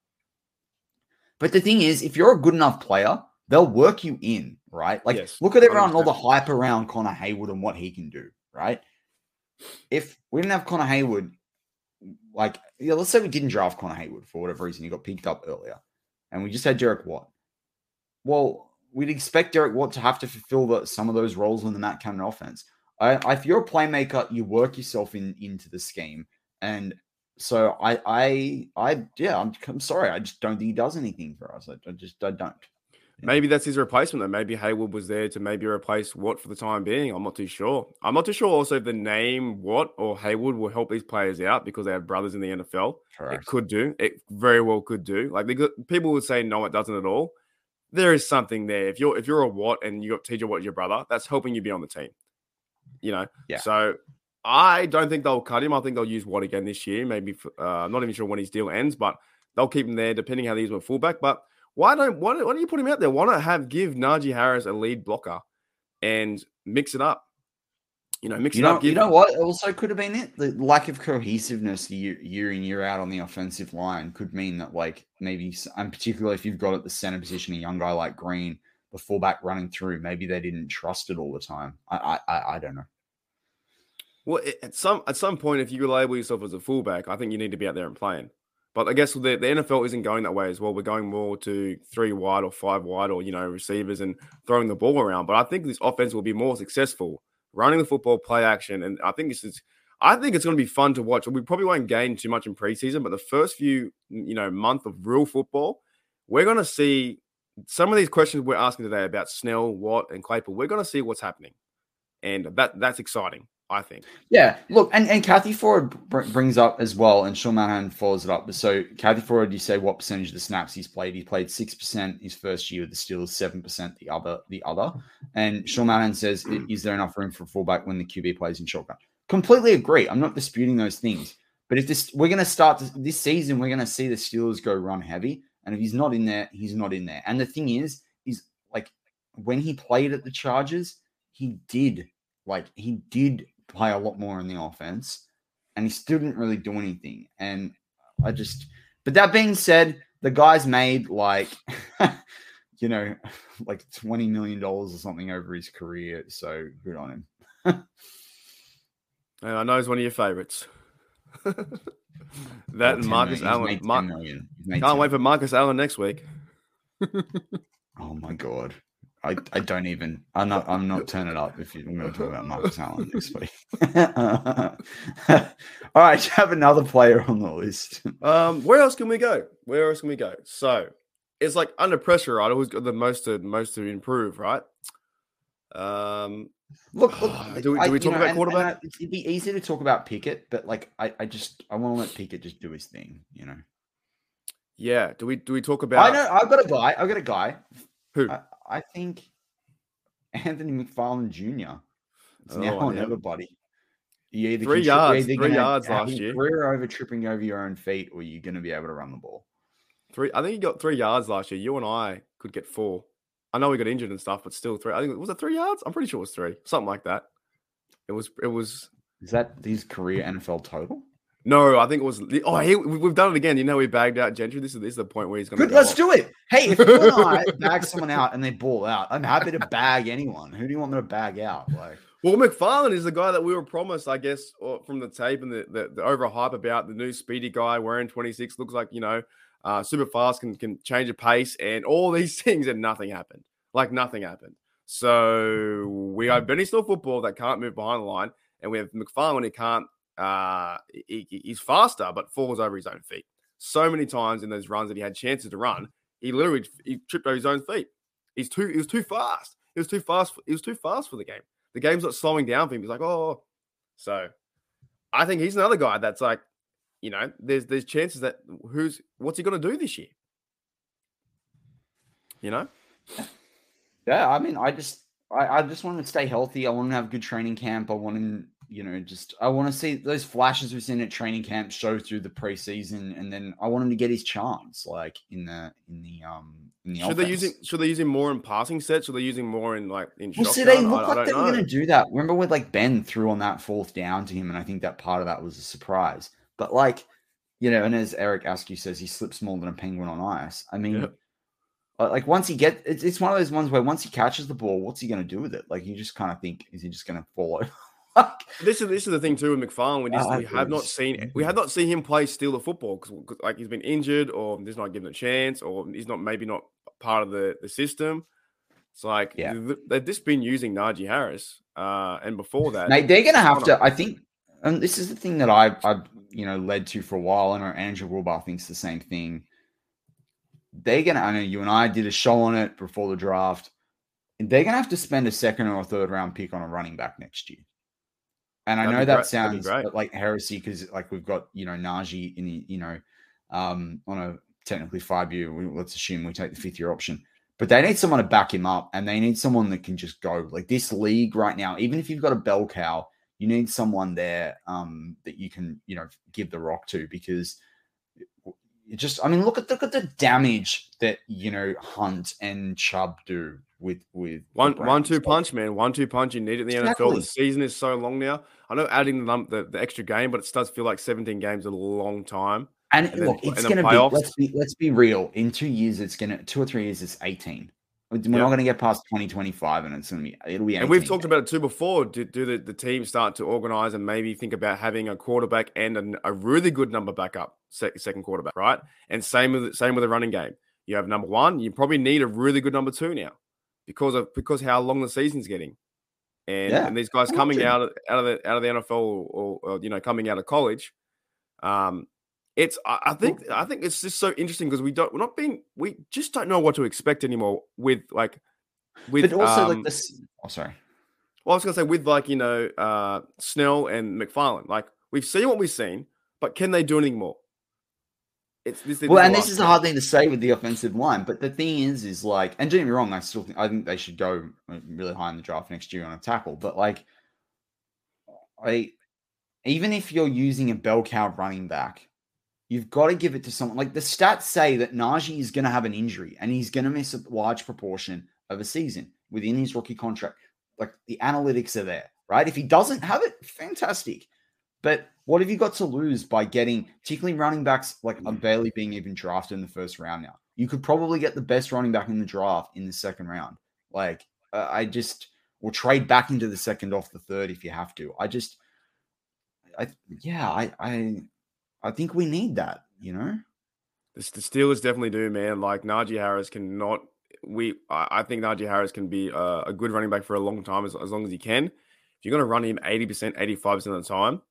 But the thing is, if you're a good enough player, they'll work you in, right? Like, Yes, look at everyone, all the hype around Connor Haywood and what he can do, right? If we didn't have Connor Haywood, like, yeah, let's say we didn't draft Connor Haywood for whatever reason, he got picked up earlier, and we just had Derek Watt. Well, we'd expect Derek Watt to have to fulfill the, some of those roles in the Matt Canada offense. I, I, if you're a playmaker, you work yourself in into the scheme, and so I, I, I, yeah, I'm, I'm sorry, I just don't think he does anything for us. I, I just, I don't. Maybe that's his replacement though. Maybe Heyward was there to maybe replace Watt for the time being. I'm not too sure. I'm not too sure also if the name Watt or Heyward will help these players out because they have brothers in the NFL. It could do. It very well could do. Like they could, people would say no, it doesn't at all. There is something there. If you're if you're a Watt and you got TJ Watt your brother, that's helping you be on the team. You know. Yeah. So I don't think they'll cut him. I think they'll use Watt again this year. Maybe for, uh, I'm not even sure when his deal ends, but they'll keep him there depending how these at fullback. But why don't why don't, why don't you put him out there? Why not have give Najee Harris a lead blocker and mix it up? You know, mix You it know, up. you know what? Also, could have been it. The lack of cohesiveness year, year in year out on the offensive line could mean that, like, maybe, and particularly if you've got at the center position a young guy like Green, the fullback running through, maybe they didn't trust it all the time. I, I, I, I don't know. Well, at some at some point, if you label yourself as a fullback, I think you need to be out there and playing. But I guess the, the NFL isn't going that way as well. We're going more to three wide or five wide or you know receivers and throwing the ball around. But I think this offense will be more successful running the football, play action, and I think this is. I think it's going to be fun to watch. We probably won't gain too much in preseason, but the first few you know month of real football, we're going to see some of these questions we're asking today about Snell, Watt, and Claypool. We're going to see what's happening, and that that's exciting. I think. Yeah, look, and, and Kathy Ford br- brings up as well, and Sean Manahan follows it up. So, Kathy Ford, you say what percentage of the snaps he's played? He played six percent his first year with the Steelers, seven percent the other, the other. And Sean Manahan says, "Is there enough room for a fullback when the QB plays in shotgun?" Completely agree. I'm not disputing those things, but if this, we're going to start this, this season, we're going to see the Steelers go run heavy, and if he's not in there, he's not in there. And the thing is, is like when he played at the Chargers, he did like he did play a lot more in the offense and he still didn't really do anything. And I just, but that being said, the guy's made like, you know, like $20 million or something over his career. So good on him. And I know he's one of your favorites. that Well, and Marcus. Allen. Mar- million. He's made can't 10 wait for Marcus Allen next week. Oh my god. I, I don't even I'm not I'm not turning it up if you're going to talk about Marcus Allen next week. All right, you have another player on the list. Um, where else can we go? Where else can we go? So it's like under pressure, right? Who's got the most to most to improve, right? Um, Look, look Do we- do we you talk know, about and- and quarterback? It'd be easy to talk about Pickett, but like I, I just I want to let Pickett just do his thing, you know. yeah. Do we do we talk about I know I've got a guy. I've got a guy. who? I, I think Anthony McFarland Jr. It's Oh, now I or know. never, buddy. You either Three can tri- you're yards, either three yards have last year. Career over tripping over your own feet, or you're going to be able to run the ball. Three. I think he got three yards last year. You and I could get four. I know we got injured and stuff, but still three. I think was it three yards? I'm pretty sure it was three, something like that. It was. It was. Is that his career NFL total? No, I think it was. Oh, we've done it again. You know, we bagged out Gentry. This is this is the point where he's going to. Good, let's do it. Hey, if you and I bag someone out and they ball out, I'm happy to bag anyone. Who do you want me to bag out? Like, Well, McFarland is the guy that we were promised, I guess, or from the tape and the, the, the overhype about the new speedy guy wearing 26. Looks like, you know, uh, super fast, can, can change a pace and all these things, and nothing happened. Like nothing happened. So we have Benny Snell football that can't move behind the line, and we have McFarland who can't, uh, he, he- he's faster, but falls over his own feet. So many times in those runs that he had chances to run, he literally he tripped over his own feet. He's too, he was too fast. He was too fast. He was too fast for the game the game's not slowing down for him. He's like, oh, so I think he's another guy that's like, you know, there's there's chances that who's what's he going to do this year? You know, yeah, I mean, I just, I, I just want to stay healthy. I want to have good training camp. I want him, you know, just, I want to see those flashes we've seen at training camp show through the preseason, and then I want him to get his chance, like in the, in the, um, in the. should they using should they using more in passing sets? Should they using more in like in Well, see, they look I, like don't they were know. going to do that. Remember when like Ben threw on that fourth down to him, and I think that part of that was a surprise. But like, you know, and as Eric Askew says, he slips more than a penguin on ice. I mean, Yeah. Uh, Like once he get, it's, it's one of those ones where once he catches the ball, what's he going to do with it? Like you just kind of think, is he just going to fall over? Like, This is this is the thing too with McFarland. We just we have not seen we have not seen him play steal the football because like he's been injured or he's not given a chance or he's not maybe not part of the the system. It's like Yeah. they've just been using Najee Harris, uh, and before that, Mate, they're going to have to. I think, and this is the thing that I, I, you know, led to for a while. I know Andrew Wilbar thinks the same thing. They're going to. I know you and I did a show on it before the draft. And they're going to have to spend a second or a third round pick on a running back next year. And I know that great- sounds like heresy because, like, we've got you know Najee in the, you know, um, on a technically five year. We, let's assume we take the fifth year option. But they need someone to back him up, and they need someone that can just go. Like this league right now, even if you've got a bell cow, you need someone there um, that you can, you know, give the rock to because it just. I mean, look at look at the damage that you know Hunt and Chubb do with with the One two punch, man. One two punch. You need it in the NFL. The season is so long now. I know adding the, the the extra game, but it does feel like 17 games is a long time. And, and then- look, it's and going to be. Let's be let's be real. In two years, it's going to two or three years. It's eighteen. We're Yeah. not going to get past twenty twenty five, and it's going to be it'll be. And we've talked about it too before. Do, do the, the team start to organize and maybe think about having a quarterback and an, a really good number backup, sec, second quarterback, right? And same with same with the running game. You have number one. You probably need a really good number two now because of because how long the season's getting, and Yeah, and these guys coming out of out of the out of the NFL or, or you know coming out of college, um, it's I, I think I think it's just so interesting because we don't we're not being we just don't know what to expect anymore with like with but also um, like this. Oh, sorry. well, I was gonna say with like you know uh, Snell and McFarland, like we've seen what we've seen, but can they do anything more? It's this. Well, and this is a hard thing to say with the offensive line, but the thing is, is like, and don't get me wrong, I still think I think they should go uh, really high in the draft next year on a tackle, but like, I even if you're using a bell cow running back, you've got to give it to someone. Like the stats say that Najee is going to have an injury and he's going to miss a large proportion of a season within his rookie contract. Like the analytics are there, right? If he doesn't have it, fantastic. But what have you got to lose by getting, particularly running backs like Mm. are barely being even drafted in the first round now? You could probably get the best running back in the draft in the second round. Like, uh, I just, will trade back into the second off the third if you have to. I just, I, yeah, I, I, I think we need that, you know? The, the Steelers definitely do, man. Like Najee Harris cannot. We I, I think Najee Harris can be a, a good running back for a long time as, as long as he can. If you're going to run him eighty percent, eighty five percent of the time,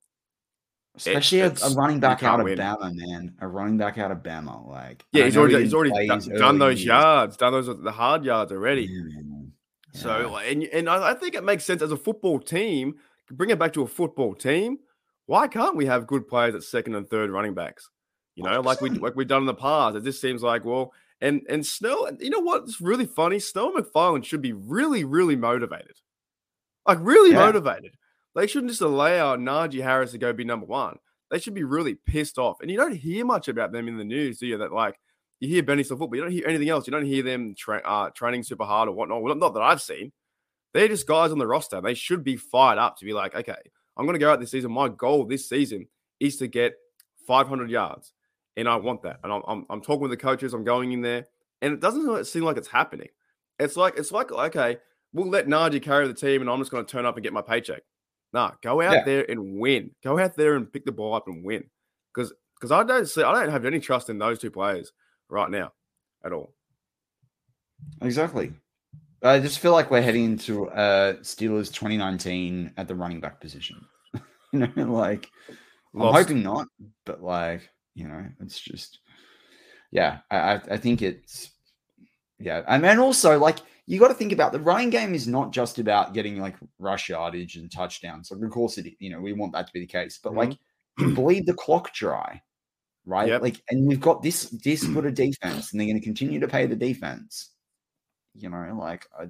Especially a, a running back out of win. Bama, man. A running back out of Bama. Like, yeah, he's already he he's already done, done those years. yards, done those the hard yards already. Yeah, man. So, Yeah. and and I think it makes sense as a football team. Bring it back to a football team. Why can't we have good players at second and third running backs? You know, like we 100%. like we've done in the past. It just seems like well, and and Snell. You know what? It's really funny. Snell and McFarland should be really really motivated, like really Yeah. motivated. They shouldn't just allow Najee Harris to go be number one. They should be really pissed off. And you don't hear much about them in the news, do you? That like you hear Benny football, you don't hear anything else. You don't hear them tra- uh, training super hard or whatnot. Well, not that I've seen. They're just guys on the roster. They should be fired up to be like, okay, I'm going to go out this season. My goal this season is to get 500 yards, and I want that. And I'm, I'm, I'm talking with the coaches. I'm going in there, and it doesn't seem like it's happening. It's like it's like okay, we'll let Najee carry the team, and I'm just going to turn up and get my paycheck. Nah, go out Yeah. there and win. Go out there and pick the ball up and win. Because because I don't see I don't have any trust in those two players right now at all. Exactly. I just feel like we're heading into uh Steelers 2019 at the running back position. you know, like I'm hoping not, but like, you know, it's just yeah, I, I think it's yeah. And then also like you got to think about the running game is not just about getting like rush yardage and touchdowns. Like, of course, it you know we want that to be the case, but like mm-hmm. you bleed the clock dry, right? Yep. Like, and we've got this this good a defense, and they're going to continue to pay the defense. You know, like I,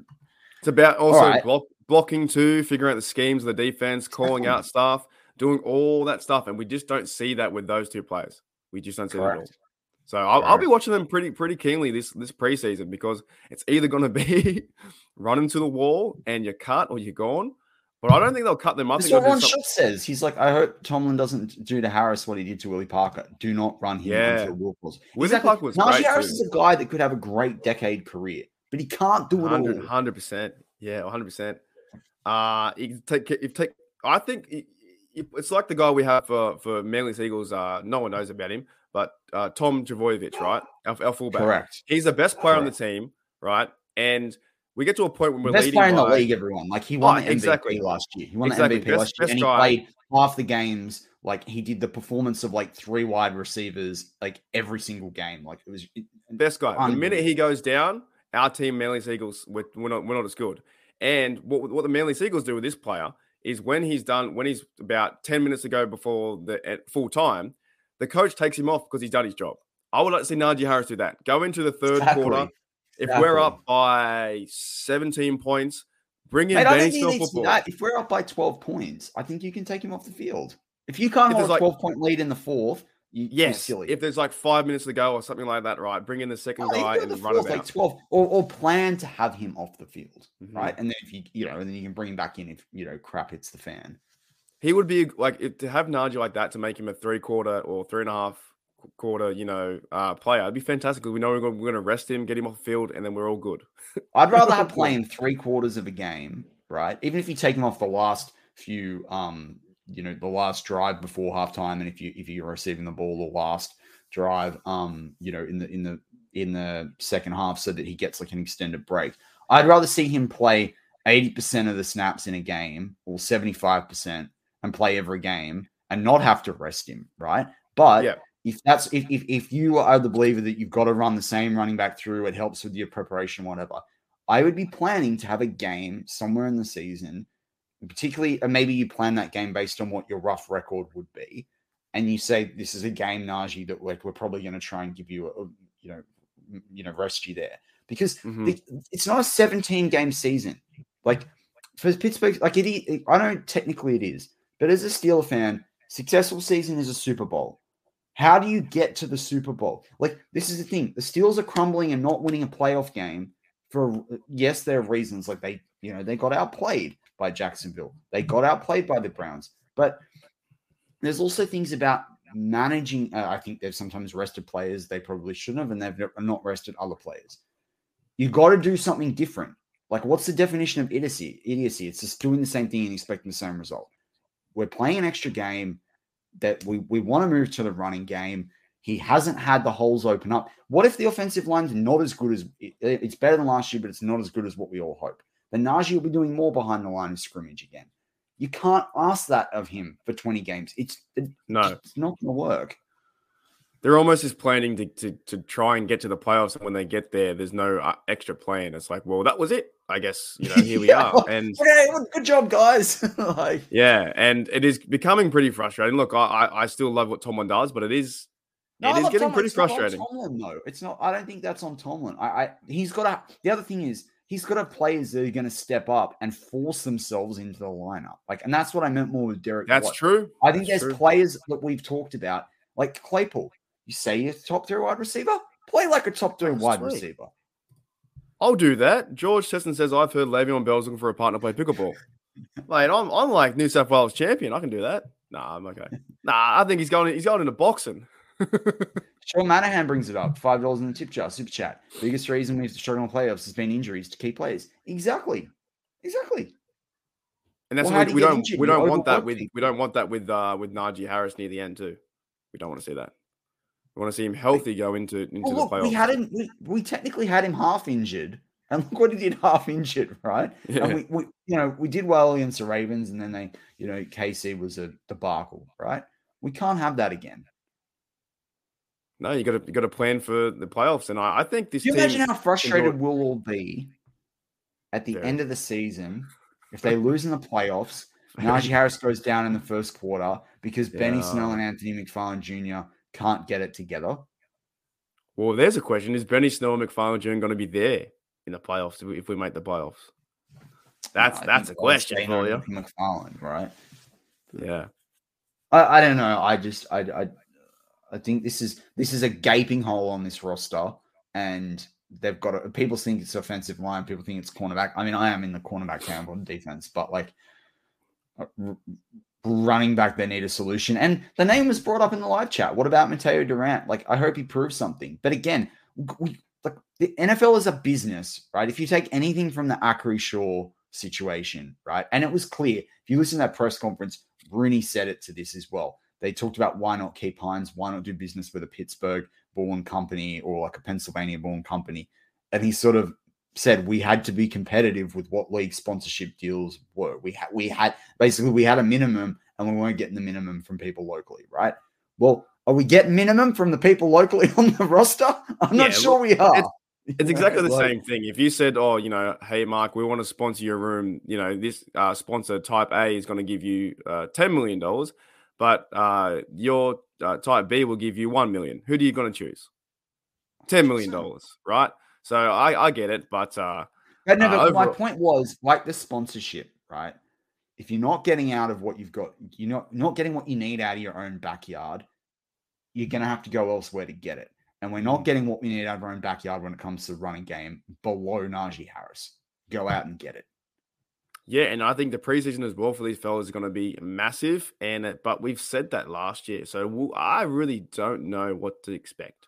It's about also right. block, blocking too, figuring out the schemes of the defense, calling out stuff, doing all that stuff, and we just don't see that with those two players. We just don't see that at all. So I'll, I'll be watching them pretty pretty keenly this this preseason because it's either going to be run into the wall and you're cut or you're gone. But I don't think they'll cut them. I That's think what Ron some- Schultz says. He's like, I hope Tomlin doesn't do to Harris what he did to Willie Parker. Do not run him Yeah. onto the Wilkes. Willie Parker was Najee Harris too. is a guy that could have a great decade career, but he can't do it all. 100 percent. Yeah, hundred percent. Uh you take if take. I think it- it- it's like the guy we have for for Manly Eagles. Uh, no one knows about him, but uh, Tom Trbojevic, right? Our, our fullback. Correct. He's the best player on the team, right? And we get to a point when we're Best leading player in the by- league, everyone. Like he won Oh, the MVP exactly. last year. He won Exactly. the MVP Best- last year, and he guy. played half the games. Like he did the performance of like three wide receivers, like every single game. Like it was Best guy. The minute he goes down, our team, Manly Sea Eagles, we're, we're not we're not as good. And what what the Manly Sea Eagles do with this player is when he's done, when he's about ten minutes to go before the at full time, the coach takes him off because he's done his job. I would like to see Najee Harris do that. Go into the third Exactly. quarter. If we're up by 17 points, bring in Mate, Benny don't think he Snell football. If we're up by 12 points, I think you can take him off the field. If you can't If hold a like- 12 point lead in the fourth, you, Yes, silly. if there's like five minutes to go or something like that, right? Bring in the second guy and run fourth, about. like 12, or, or plan to have him off the field, Mhm. right? And then if you, you know, and then you can bring him back in if, you know, crap hits the fan. He would be like to have Najee like that to make him a three quarter or three and a half quarter, you know, uh, player. It'd be fantastic. 'cause We know we're going, we're going to rest him, get him off the field, and then we're all good. I'd rather have play him three quarters of a game, right? Even if you take him off the last few, um, you know, the last drive before halftime, and if you if you're receiving the ball the last drive, um, you know, in the in the in the second half, so that he gets like an extended break. I'd rather see him play eighty percent of the snaps in a game or seventy five percent and play every game and not have to rest him, right? But Yeah. if that's if, if if you are the believer that you've got to run the same running back through, it helps with your preparation, whatever. I would be planning to have a game somewhere in the season, particularly, and maybe you plan that game based on what your rough record would be, and you say this is a game, Najee, that like we're probably going to try and give you a, a- you know, you know, rest you there because Mhm. the- it's not a 17 game season. Like for Pittsburgh, like it, is- I know technically it is, but as a Steeler fan, successful season is a Super Bowl. How do you get to the Super Bowl? Like this is the thing: the Steelers are crumbling and not winning a playoff game. For yes, there are reasons like they, you know, they got outplayed by Jacksonville. They got outplayed by the Browns, but there's also things about managing. Uh, I think they've sometimes rested players they probably shouldn't have, and they've not rested other players. You got to do something different. Like, what's the definition of idiocy? Idiocy. It's just doing the same thing and expecting the same result. We're playing an extra game that we, we want to move to the running game. He hasn't had the holes open up. What if the offensive line's not as good as it's better than last year, but it's not as good as what we all hope? Then Najee will be doing more behind the line of scrimmage again. You can't ask that of him for 20 games. It's, it- No, it's not going to work. They're almost just planning to, to to try and get to the playoffs. And when they get there, there's no uh, extra plan. It's like, well, that was it. I guess you know here we Yeah, are. And Okay, well, good job, guys. like, yeah, and it is becoming pretty frustrating. Look, I I, I still love what Tomlin does, but it is No, it is getting Tomlin- pretty it's frustrating. Tomlin, though. It's not. I don't think that's on Tomlin. I, I he's got a. The other thing is he's got a players that are going to step up and force themselves into the lineup. Like, and that's what I meant more with Derek. That's Watt. true. I think That's there's true. players that we've talked about, like Claypool. You say you're top three wide receiver, play like a top three That's wide sweet. receiver. I'll do that. George Cheston says I've heard Le'Veon Bell's looking for a partner to play pickleball. Mate, I'm I'm like New South Wales champion. I can do that. Nah, I'm okay. Nah, I think he's going he's going into boxing. Sean Manahan brings it up. Five dollars in the tip jar, super chat. Biggest reason we've struggled in the playoffs has been injuries to key players. Exactly, exactly. And that's Well, how what do we, you we don't injured? we don't want that with we don't want that with uh with Najee Harris near the end too. We don't want to see that. We want to see him healthy go into into Well, the playoffs. we had him. We, we technically had him half injured, and look what he did half injured, right? Yeah. And we, we, you know, we did well against the Ravens, and then they, you know, KC was a debacle, right? We can't have that again. No, you got to you got to plan for the playoffs, and I, I think this Do you imagine how frustrated we'll all be at the Yeah. end of the season if they lose in the playoffs? And Najee Harris goes down in the first quarter because Benny Snell and Anthony McFarland Jr. can't get it together. Well, there's a question: Is Benny Snell and McFarland Jr. going to be there in the playoffs if we, make the playoffs? That's I that's a question for you. McFarland, right? Yeah. I, I don't know. I just I, I I think this is this is a gaping hole on this roster, and they've got a, people think it's offensive line, people think it's cornerback. I mean, I am in the cornerback camp on defense, but like uh, running back they need a solution. And the name was brought up in the live chat. What about Mataeo Durant? Like, I hope he proves something. But again, we like the NFL is a business, right? If you take anything from the Acrisure situation, right? And it was clear. If you listen to that press conference, Rooney said it to this as well. They talked about why not keep Heinz, why not do business with a Pittsburgh born company or like a Pennsylvania born company. And he sort of said we had to be competitive with what league sponsorship deals were. We had we had basically we had a minimum and we weren't getting the minimum from people locally, right? Well, are we getting minimum from the people locally on the roster? I'm not sure we are. It's exactly the Like, same thing. If you said, "Oh, you know, hey Mark, we want to sponsor your room," you know, this uh, sponsor Type A is going to give you uh, ten million dollars, but uh, your uh, Type B will give you one million. Who do you going to choose? Ten million dollars, right? So I, I get it, but uh, But no, Uh, but my point was like the sponsorship, right? If you're not getting out of what you've got, you're not not getting what you need out of your own backyard, you're gonna have to go elsewhere to get it. And we're Mm. not getting what we need out of our own backyard when it comes to running game below Najee Harris. Go out and get it. Yeah, and I think the preseason as well for these fellas is going to be massive. And uh, but we've said that last year, so we'll, I really don't know what to expect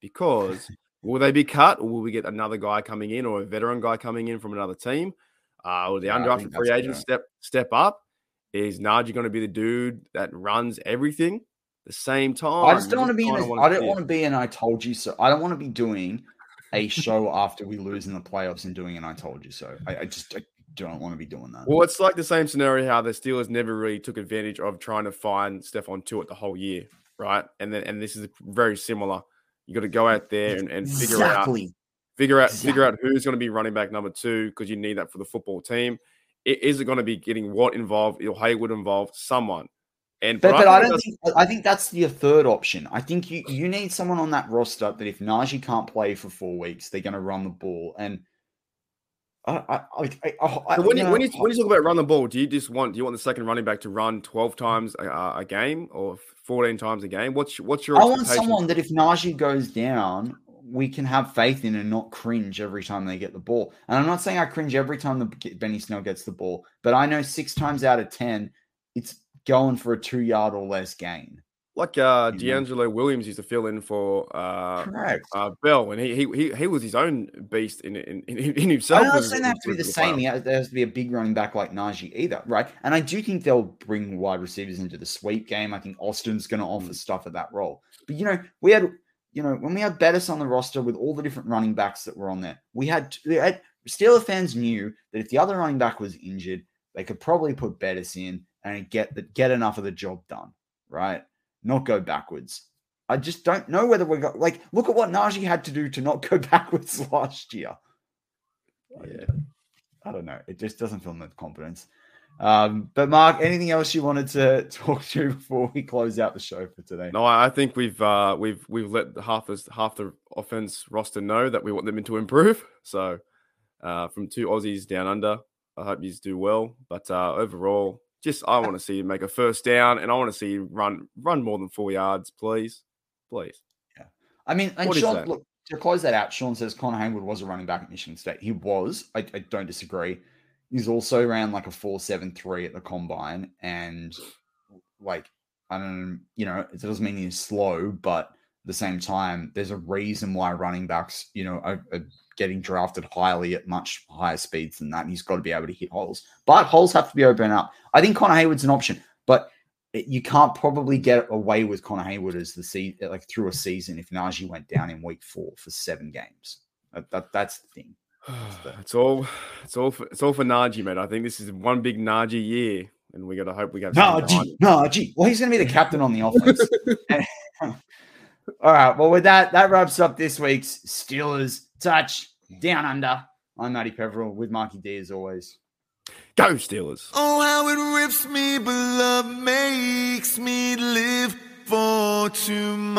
because will they be cut, or will we get another guy coming in, or a veteran guy coming in from another team? Uh, will the Yeah, undrafted free agent step step up? Is Najee going to be the dude that runs everything? The same time, I just don't want to be in. kinda A, wanna I don't want to be an I told you so. I don't want to be doing a show after we lose in the playoffs and doing an I told you so. I, I just I don't want to be doing that. Well, it's like the same scenario how the Steelers never really took advantage of trying to find Stephon Tuitt the whole year, right? And then and this is very similar. You got to go out there and, and figure out figure out figure out who's going to be running back number two because you need that for the football team. I- Is it going to be getting what involved or Heyward involved? Someone. And But, but I think don't that's- think I think that's your third option. I think you you need someone on that roster that if Najee can't play for four weeks, they're going to run the ball. And I I I, I, So when you, know, when you when you talk about run the ball, do you just want do you want the second running back to run twelve times a, a game or fourteen times a game? What's what's your I want someone that if Najee goes down, we can have faith in and not cringe every time they get the ball. And I'm not saying I cringe every time the Benny Snell gets the ball, but I know six times out of ten, it's going for a two yard or less gain. Like uh. DeAngelo Williams used to fill in for uh, uh, Bell, and he, he he he was his own beast in in, in, in I'm himself. saying they have to be the same. There has to be a big running back like Najee either, right? And I do think they'll bring wide receivers into the sweep game. I think Austin's going to offer stuff at that role. But you know, we had, you know, when we had Bettis on the roster with all the different running backs that were on there, we had, we had Steeler fans knew that if the other running back was injured, they could probably put Bettis in and get the, get enough of the job done, right? Not go backwards. I just don't know whether we're got like look at what Najee had to do to not go backwards last year. Yeah. I don't know. It just doesn't feel with confidence. Um, but Mark, anything else you wanted to talk to before we close out the show for today? No, I think we've uh, we've we've let half the half the offense roster know that we want them to improve. So uh, from two Aussies down under, I hope you do well. But uh, overall, just I want to see you make a first down, and I want to see you run run more than four yards, please, please. Yeah, I mean, and What Sean, look to close that out. Sean says Connor Heyward was a running back at Michigan State. He was. I, I don't disagree. He's also ran like a four seven three at the combine, and like I don't, you know, it doesn't mean he's slow, but at the same time, there's a reason why running backs, you know, are, are getting drafted highly at much higher speeds than that. And he's got to be able to hit holes, but holes have to be open up. I think Connor Heyward's an option, but it- you can't probably get away with Connor Heyward as the se- like through a season if Najee went down in week four for seven games. That, that that's the thing. It's all it's all for, it's all for Najee, mate. I think this is one big Najee year, and we got to hope we got Najee. Najee. Well, he's going to be the captain on the offense. All right. Well, with that, that wraps up this week's Steelers touch down under. I'm Matty Peverell with Marky D as always. Go Steelers. Oh, how it rips me, but love makes me live for tomorrow.